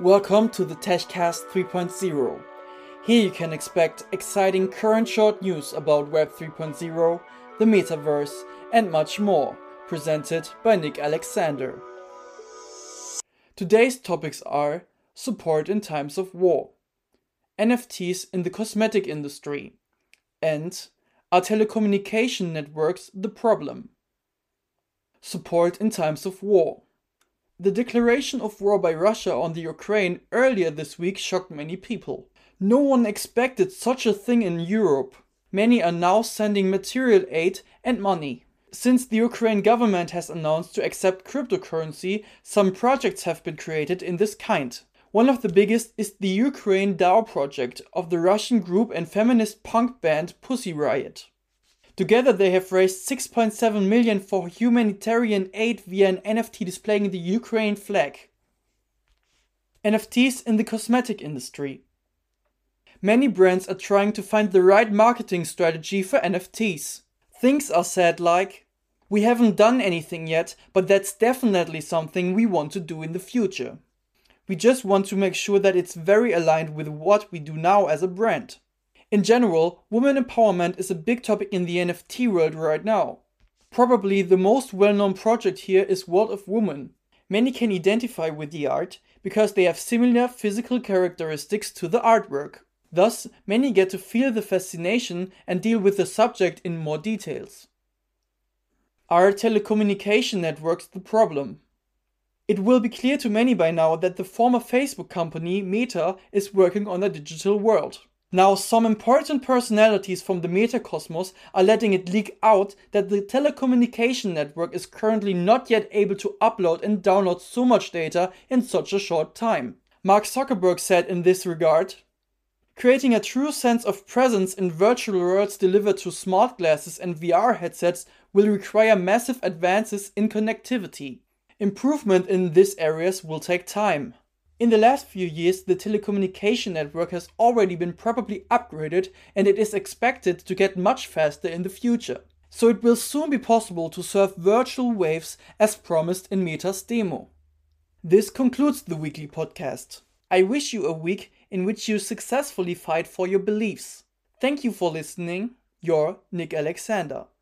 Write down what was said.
Welcome to the TechCast 3.0. Here you can expect exciting current short news about Web 3.0, the metaverse, and much more, presented by Nick Alexander. Today's topics are support in times of war, NFTs in the cosmetic industry, and are telecommunication networks the problem? Support in times of war. The declaration of war by Russia on the Ukraine earlier this week shocked many people. No one expected such a thing in Europe. Many are now sending material aid and money. Since the Ukraine government has announced to accept cryptocurrency, some projects have been created in this kind. One of the biggest is the Ukraine DAO project of the Russian group and feminist punk band Pussy Riot. Together they have raised 6.7 million for humanitarian aid via an NFT displaying the Ukraine flag. NFTs in the cosmetic industry. Many brands are trying to find the right marketing strategy for NFTs. Things are said like, we haven't done anything yet, but that's definitely something we want to do in the future. We just want to make sure that it's very aligned with what we do now as a brand. In general, women empowerment is a big topic in the NFT world right now. Probably the most well known project here is World of Woman. Many can identify with the art because they have similar physical characteristics to the artwork. Thus, many get to feel the fascination and deal with the subject in more details. Are telecommunication networks the problem? It will be clear to many by now that the former Facebook company Meta is working on a digital world. Now, some important personalities from the metacosmos are letting it leak out that the telecommunication network is currently not yet able to upload and download so much data in such a short time. Mark Zuckerberg said in this regard, Creating a true sense of presence in virtual worlds delivered through smart glasses and VR headsets will require massive advances in connectivity. Improvement in these areas will take time. In the last few years, the telecommunication network has already been properly upgraded and it is expected to get much faster in the future. So it will soon be possible to surf virtual waves as promised in Meta's demo. This concludes the weekly podcast. I wish you a week in which you successfully fight for your beliefs. Thank you for listening. Your Nick Alexander.